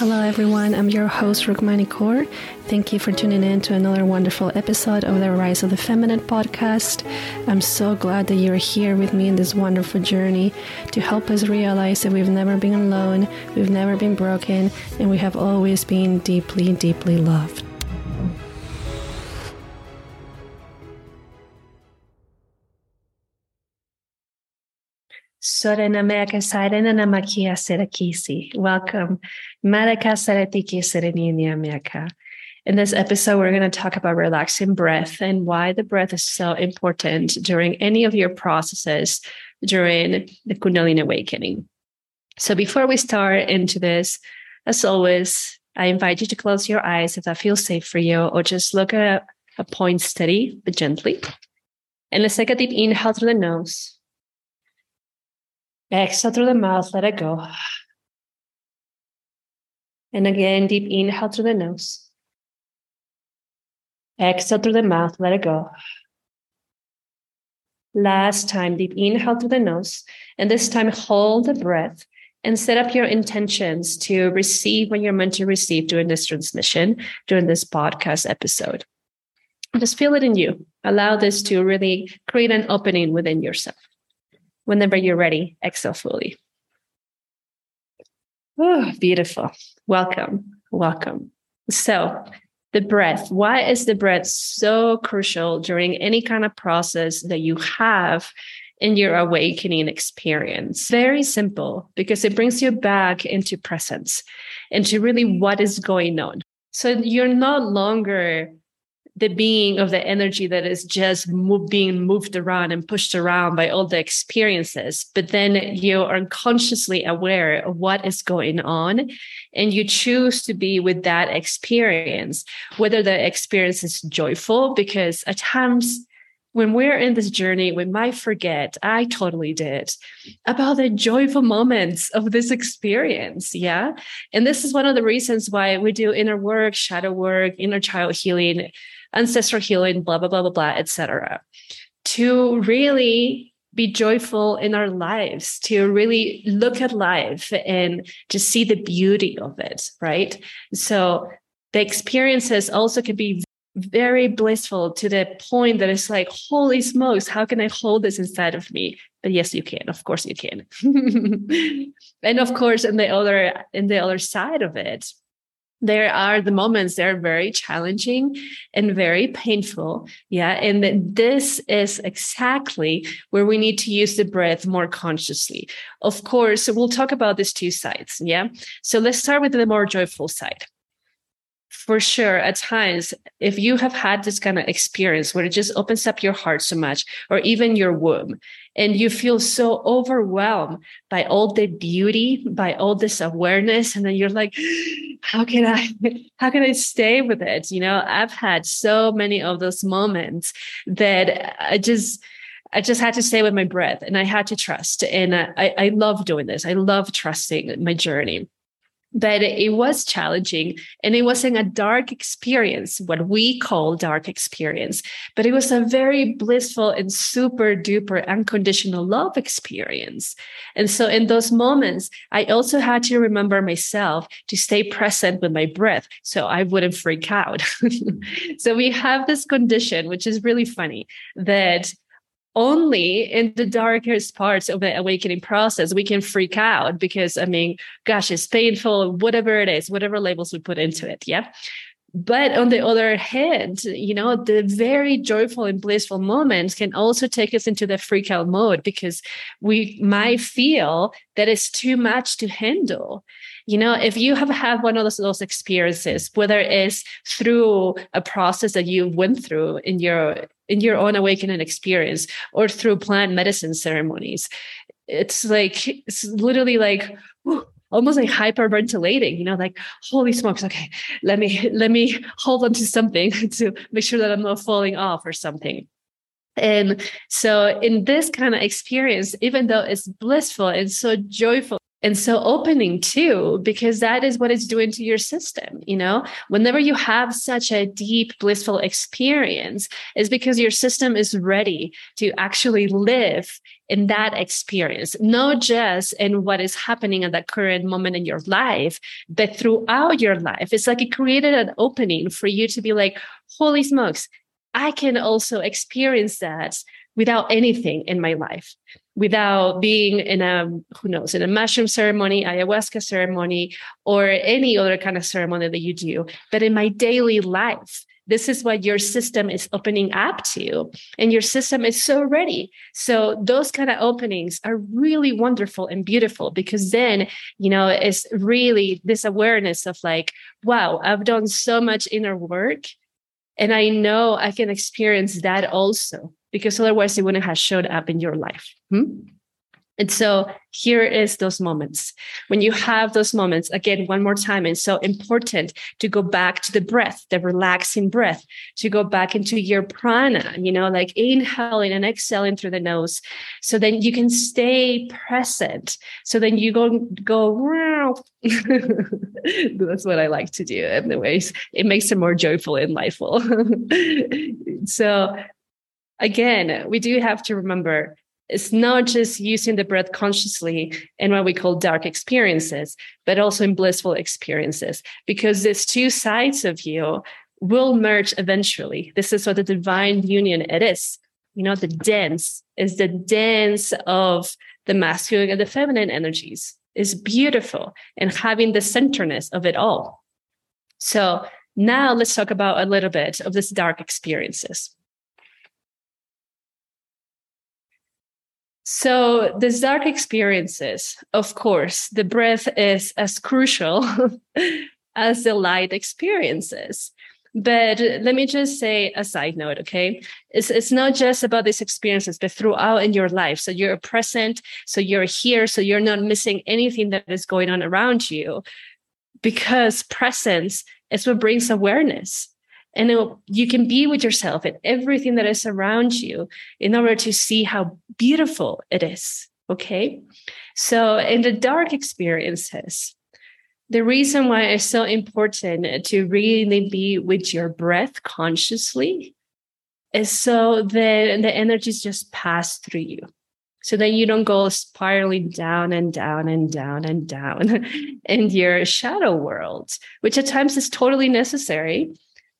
Hello, everyone. I'm your host, Rukmani Kaur. Thank you for tuning in to another wonderful episode of the Rise of the Feminine podcast. I'm so glad that you're here with me in this wonderful journey to help us realize that we've never been alone, we've never been broken, and we have always been deeply, deeply loved. Sorena meka sarena na makia serakisi. Welcome. Maraka saratiki sereninia meka. In this episode, we're going to talk about relaxing breath and why the breath is so important during any of your processes during the Kundalini awakening. So before we start into this, as always, I invite you to close your eyes if that feels safe for you, or just look at a point steady but gently. And let's take a deep inhale through the nose. Exhale through the mouth, let it go. And again, deep inhale through the nose. Exhale through the mouth, let it go. Last time, deep inhale through the nose. And this time, hold the breath and set up your intentions to receive what you're meant to receive during this transmission, during this podcast episode. Just feel it in you. Allow this to really create an opening within yourself. Whenever you're ready, exhale fully. Oh, beautiful. Welcome. Welcome. So, the breath. Why is the breath so crucial during any kind of process that you have in your awakening experience? Very simple because it brings you back into presence, into really what is going on. So, you're no longer the being of the energy that is just move, being moved around and pushed around by all the experiences. But then you are unconsciously aware of what is going on and you choose to be with that experience, whether the experience is joyful, because at times when we're in this journey, we might forget, I totally did, about the joyful moments of this experience. Yeah. And this is one of the reasons why we do inner work, shadow work, inner child healing ancestral healing, blah, blah, blah, blah, blah, etc. To really be joyful in our lives, to really look at life and to see the beauty of it, right? So the experiences also can be very blissful to the point that it's like, holy smokes, how can I hold this inside of me? But yes, you can. Of course you can. and of course, in the other in the other side of it, there are the moments that are very challenging and very painful. Yeah. And this is exactly where we need to use the breath more consciously. Of course, we'll talk about these two sides. Yeah. So let's start with the more joyful side for sure at times if you have had this kind of experience where it just opens up your heart so much or even your womb and you feel so overwhelmed by all the beauty by all this awareness and then you're like how can i how can i stay with it you know i've had so many of those moments that i just I just had to stay with my breath and I had to trust. And I, I love doing this. I love trusting my journey but it was challenging and it wasn't a dark experience what we call dark experience. But it was a very blissful and super duper unconditional love experience. And so in those moments i also had to remember myself to stay present with my breath so i wouldn't freak out. So we have this condition which is really funny that only in the darkest parts of the awakening process we can freak out because i mean gosh it's painful whatever it is whatever labels we put into it yeah? But on the other hand you know the very joyful and blissful moments can also take us into the freak out mode because we might feel that it's too much to handle. You know if you have had one of those, those experiences whether it's through a process that you went through in your in your own awakening experience or through plant medicine ceremonies. It's like it's literally like whew, almost like hyperventilating you know like holy smokes okay let me let me hold on to something to make sure that i'm not falling off or something. And so in this kind of experience even though it's blissful and so joyful and so opening too because that is what it's doing to your system you know? Whenever you have such a deep blissful experience is because your system is ready to actually live in that experience not just in what is happening at that current moment in your life but throughout your life. It's like it created an opening for you to be like holy smokes i can also experience that without anything in my life without being in a who knows in a mushroom ceremony ayahuasca ceremony or any other kind of ceremony that you do. But in my daily life this is what your system is opening up to and your system is so ready. So those kind of openings are really wonderful and beautiful because then you know it's really this awareness of like wow i've done so much inner work and i know i can experience that also because otherwise it wouldn't have showed up in your life. Hmm? And so here is those moments. When you have those moments, again, one more time, it's so important to go back to the breath, the relaxing breath, to go back into your prana, you know, like inhaling and exhaling through the nose. So then you can stay present. So then you go, go. That's what I like to do. Anyways, it makes it more joyful and lightful. so again, we do have to remember it's not just using the breath consciously in what we call dark experiences, but also in blissful experiences, because these two sides of you will merge eventually. This is what the divine union it is. You know, the dance is the dance of the masculine and the feminine energies is beautiful and having the centerness of it all. So now let's talk about a little bit of this dark experiences. So, the dark experiences, of course, the breath is as crucial as the light experiences. But let me just say a side note, okay? It's, it's not just about these experiences, but throughout in your life. So you're present, so you're here, so you're not missing anything that is going on around you. Because presence is what brings awareness. And it, you can be with yourself and everything that is around you in order to see how beautiful it is. Okay. So, in the dark experiences, the reason why it's so important to really be with your breath consciously is so that the energies just pass through you. So that you don't go spiraling down and down and down and down in your shadow world, which at times is totally necessary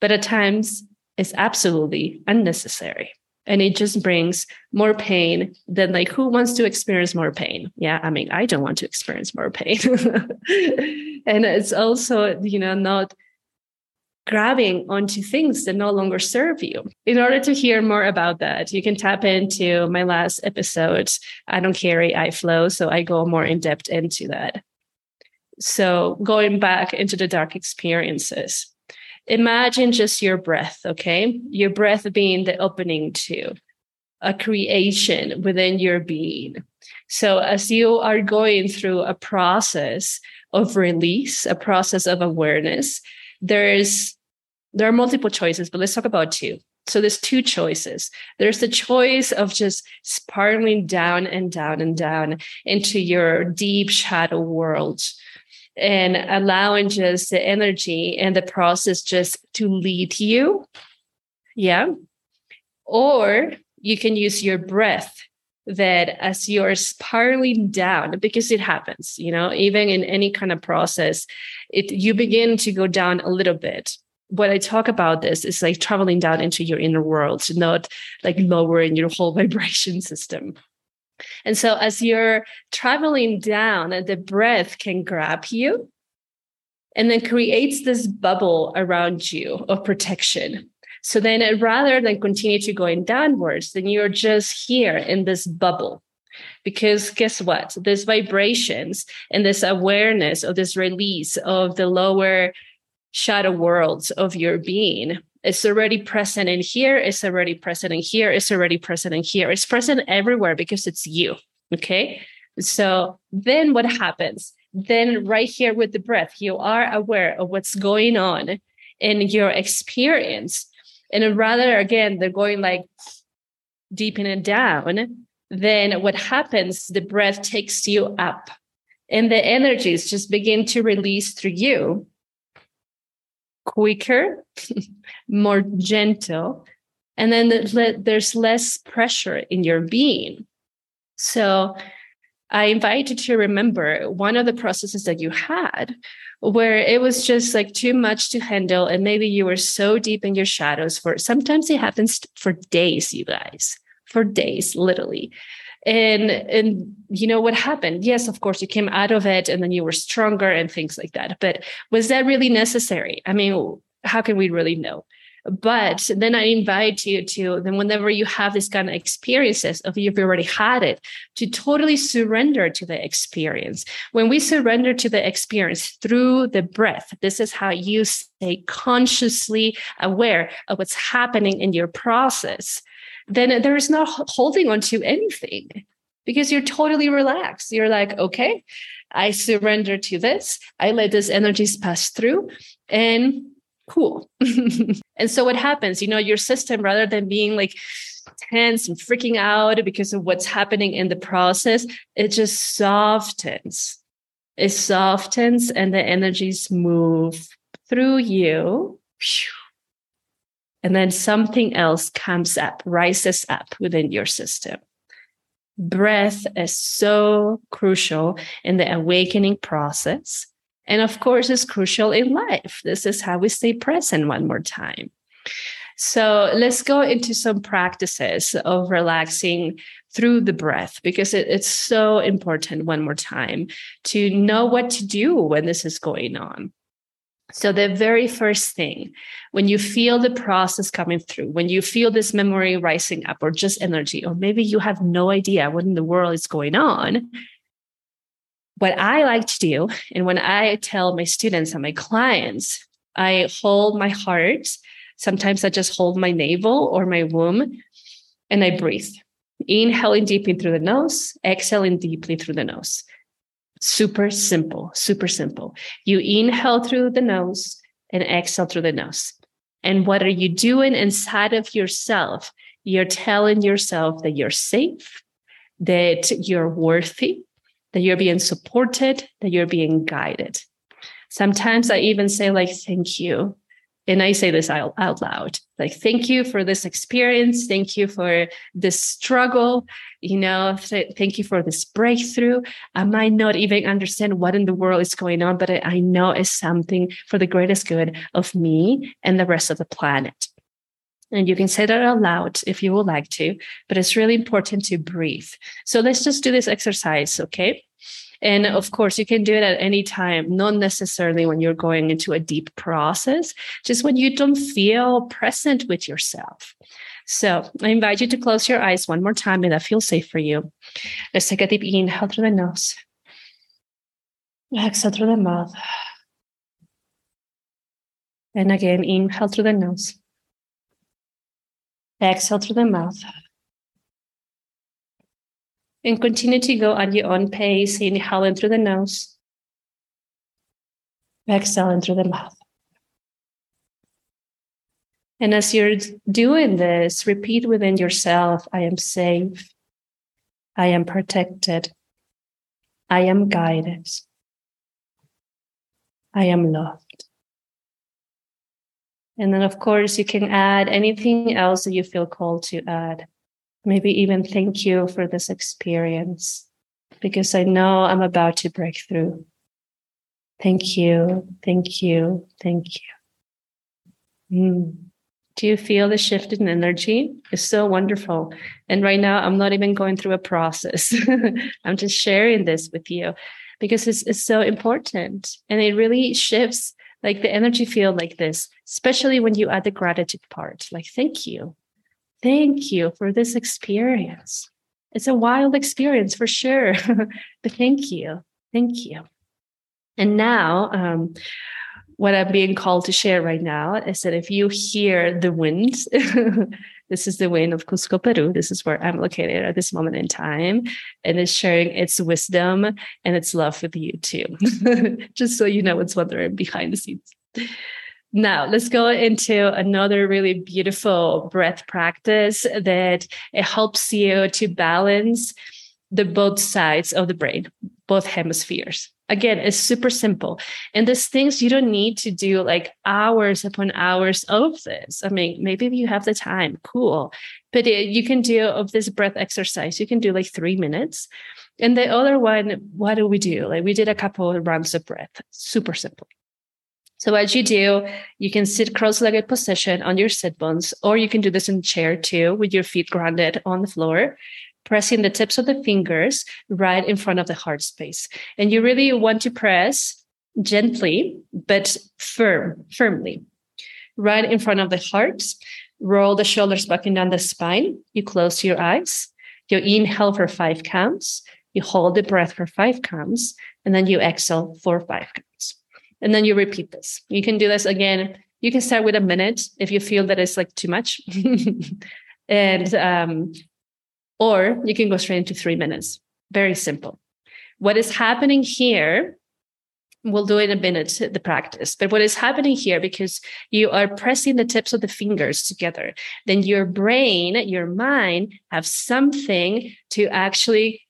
but at times it's absolutely unnecessary. And it just brings more pain than like who wants to experience more pain? Yeah i mean i don't want to experience more pain. And it's also you know not grabbing onto things that no longer serve you. In order to hear more about that you can tap into my last episode i don't carry i flow so i go more in depth into that. So going back into the dark experiences imagine just your breath, okay? Your breath being the opening to a creation within your being. So as you are going through a process of release, a process of awareness, there's there are multiple choices, but let's talk about two. So there's two choices. There's the choice of just spiraling down and down and down into your deep shadow world and allowing just the energy and the process just to lead you. Yeah. Or you can use your breath that as you're spiraling down because it happens you know even in any kind of process it you begin to go down a little bit what i talk about this is like traveling down into your inner world not like lowering your whole vibration system and so as you're traveling down, the breath can grab you and then creates this bubble around you of protection. So then uh, rather than continue to going downwards, then you're just here in this bubble. Because guess what? These vibrations and this awareness of this release of the lower shadow worlds of your being it's already present in here. It's already present in here. It's already present in here. It's present everywhere because it's you. Okay. So then what happens? Then, right here with the breath, you are aware of what's going on in your experience. And rather, again, they're going like deep in and down. Then what happens? The breath takes you up and the energies just begin to release through you quicker, more gentle, and then there's less pressure in your being. So I invite you to remember one of the processes that you had where it was just like too much to handle. And maybe you were so deep in your shadows for sometimes it happens for days, you guys, for days, literally and and you know what happened? Yes of course you came out of it and then you were stronger and things like that. But was that really necessary? I mean how can we really know? But then i invite you to then whenever you have this kind of experiences of you've already had it to totally surrender to the experience. When we surrender to the experience through the breath this is how you stay consciously aware of what's happening in your process then there is not holding on to anything because you're totally relaxed. You're like, okay, I surrender to this. I let this energies pass through and cool. and so what happens, you know, your system, rather than being like tense and freaking out because of what's happening in the process, it just softens. It softens and the energies move through you and then something else comes up, rises up within your system. Breath is so crucial in the awakening process. And of course, it's crucial in life. This is how we stay present one more time. So let's go into some practices of relaxing through the breath because it, it's so important one more time to know what to do when this is going on. So, the very first thing, when you feel the process coming through, when you feel this memory rising up, or just energy, or maybe you have no idea what in the world is going on, what I like to do, and when I tell my students and my clients, I hold my heart. Sometimes I just hold my navel or my womb and I breathe. Inhaling deeply through the nose, exhaling deeply through the nose. Super simple, super simple. You inhale through the nose and exhale through the nose. And what are you doing inside of yourself? You're telling yourself that you're safe, that you're worthy, that you're being supported, that you're being guided. Sometimes I even say, like, thank you and I say this out, out loud like, thank you for this experience. Thank you for this struggle. You know, th- thank you for this breakthrough. I might not even understand what in the world is going on, but I, I know it's something for the greatest good of me and the rest of the planet. And you can say that out loud if you would like to, but it's really important to breathe. So let's just do this exercise, okay? And mm. of course, you can do it at any time, not necessarily when you're going into a deep process, just when you don't feel present with yourself. So I invite you to close your eyes one more time if that feels safe for you. Let's take a deep inhale through the nose. Exhale through the mouth. And again, inhale through the nose. Exhale through the mouth and continue to go at your own pace, inhaling through the nose, exhaling through the mouth. And as you're doing this, repeat within yourself I am safe, I am protected, I am guided, I am loved. And then, of course, you can add anything else that you feel called to add maybe even thank you for this experience because I know I'm about to break through. Thank you, thank you, thank you. Mm. Do you feel the shift in energy? It's so wonderful. And right now, I'm not even going through a process. I'm just sharing this with you because it's, it's so important. And it really shifts like the energy field like this, especially when you add the gratitude part. Like, thank you. Thank you for this experience. It's a wild experience for sure, but thank you. Thank you. And now, um, what I'm being called to share right now is that if you hear the wind, this is the wind of Cusco, Peru. This is where I'm located at this moment in time, and it's sharing its wisdom and its love with you too. Just so you know what's wondering behind the scenes. Now, let's go into another really beautiful breath practice that it helps you to balance the both sides of the brain, both hemispheres. Again, it's super simple. And these things you don't need to do like hours upon hours of this. I mean, maybe you have the time, cool. But it, you can do of this breath exercise, you can do like three minutes. And the other one, what do we do? Like we did a couple of rounds of breath, super simple. So what you do, you can sit cross-legged position on your sit bones, or you can do this in chair too, with your feet grounded on the floor, pressing the tips of the fingers right in front of the heart space. And you really want to press gently, but firm, firmly, right in front of the heart. Roll the shoulders back and down the spine. You close your eyes. You inhale for five counts. You hold the breath for five counts, and then you exhale for five counts. And then you repeat this. You can do this again. You can start with a minute if you feel that it's like too much. and um, or you can go straight into three minutes. Very simple. What is happening here, we'll do it in a minute, the practice, but what is happening here, because you are pressing the tips of the fingers together, then your brain, your mind have something to actually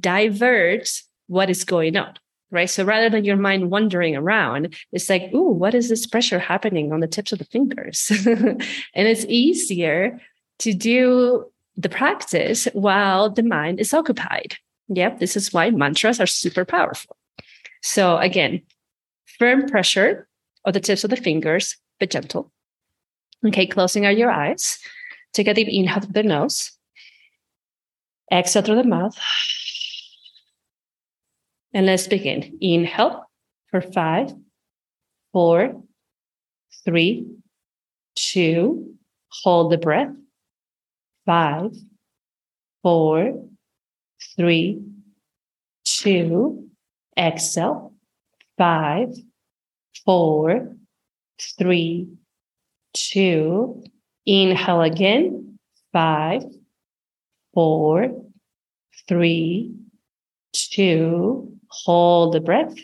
divert what is going on right? So rather than your mind wandering around, it's like, ooh, what is this pressure happening on the tips of the fingers? and it's easier to do the practice while the mind is occupied. Yep, this is why mantras are super powerful. So again, firm pressure of the tips of the fingers, but gentle. Okay, closing out your eyes. Take a deep inhale through the nose. Exhale through the mouth. And let's begin. Inhale for five, four, three, two, hold the breath. Five, four, three, two, exhale. Five, four, three, two, inhale again. Five, four, three, two, hold the breath.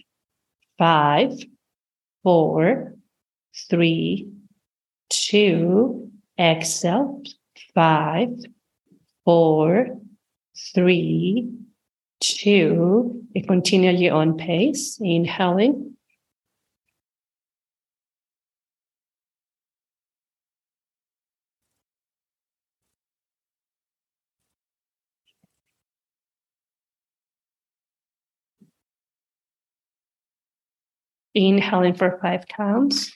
Five, four, three, two, exhale. Five, four, three, two. Continue your own pace, inhaling. Inhaling for five counts.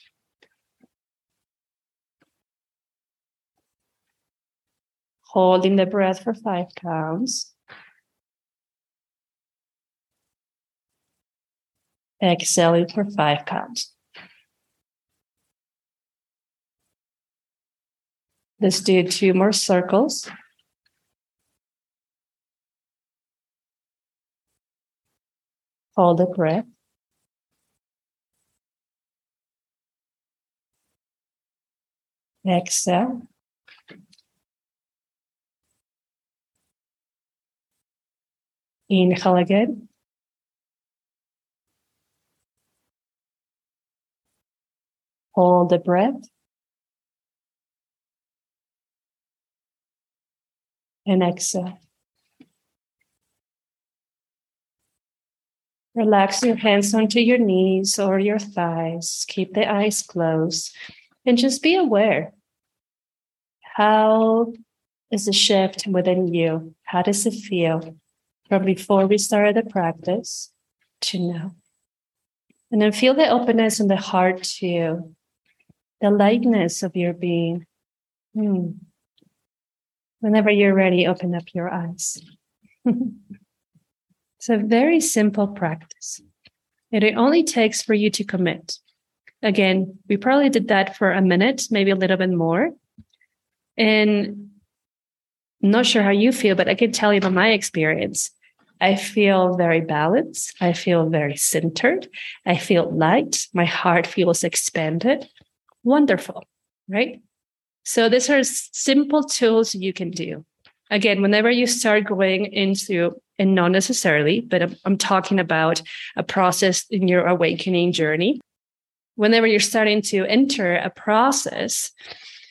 Holding the breath for five counts. Exhaling for five counts. Let's do two more circles. Hold the breath. Exhale. Inhale again. Hold the breath. And exhale. Relax your hands onto your knees or your thighs. Keep the eyes closed and just be aware. How is the shift within you? How does it feel from before we started the practice to now? And then feel the openness in the heart to the lightness of your being. Hmm. Whenever you're ready, open up your eyes. it's a very simple practice. It only takes for you to commit. Again, we probably did that for a minute, maybe a little bit more. And I'm not sure how you feel, but I can tell you from my experience. I feel very balanced. I feel very centered. I feel light. My heart feels expanded. Wonderful, right? So these are simple tools you can do. Again, whenever you start going into, and not necessarily, but I'm, I'm talking about a process in your awakening journey, whenever you're starting to enter a process,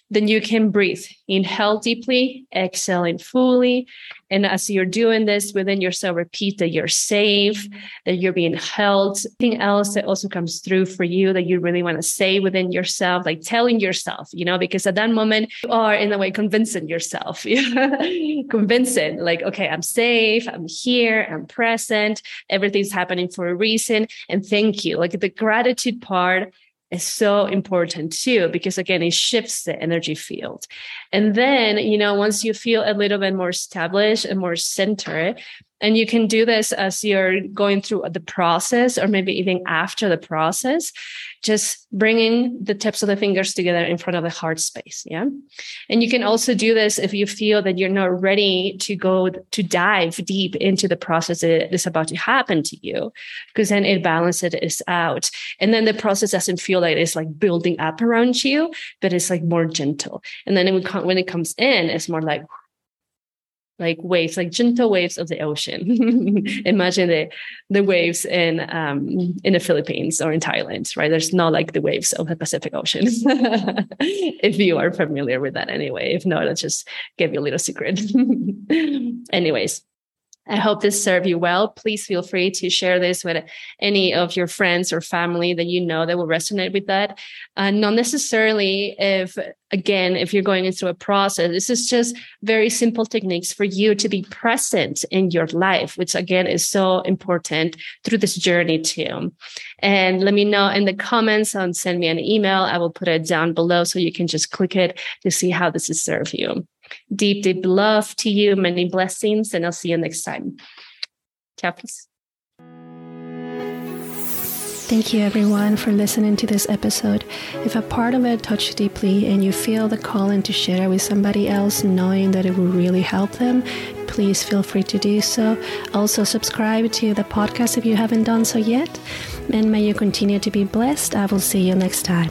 then you can breathe. Inhale deeply, exhaling fully, And as you're doing this within yourself, repeat that you're safe, that you're being held. Anything else that also comes through for you that you really want to say within yourself, like telling yourself, you know, because at that moment you are in a way convincing yourself, convincing, like, okay, I'm safe, I'm here, I'm present, everything's happening for a reason. And thank you. Like the gratitude part is so important too, because again, it shifts the energy field. And then, you know, once you feel a little bit more established and more centered, and you can do this as you're going through the process or maybe even after the process, just bringing the tips of the fingers together in front of the heart space. Yeah. And you can also do this if you feel that you're not ready to go to dive deep into the process that is about to happen to you, because then it balances it out. And then the process doesn't feel like it's like building up around you, but it's like more gentle. And then when it comes in, it's more like, like waves, like gentle waves of the ocean. Imagine the the waves in um, in the Philippines or in Thailand, right? There's not like the waves of the Pacific Ocean. if you are familiar with that, anyway. If not, I'll just give you a little secret. Anyways, I hope this served you well. Please feel free to share this with any of your friends or family that you know that will resonate with that. Uh, not necessarily if, again, if you're going through a process, this is just very simple techniques for you to be present in your life, which again is so important through this journey too. And let me know in the comments and send me an email. I will put it down below so you can just click it to see how this has served you. Deep, deep love to you. Many blessings. And I'll see you next time. Ciao, peace. Thank you, everyone, for listening to this episode. If a part of it touched deeply and you feel the calling to share it with somebody else, knowing that it will really help them, please feel free to do so. Also, subscribe to the podcast if you haven't done so yet. And may you continue to be blessed. I will see you next time.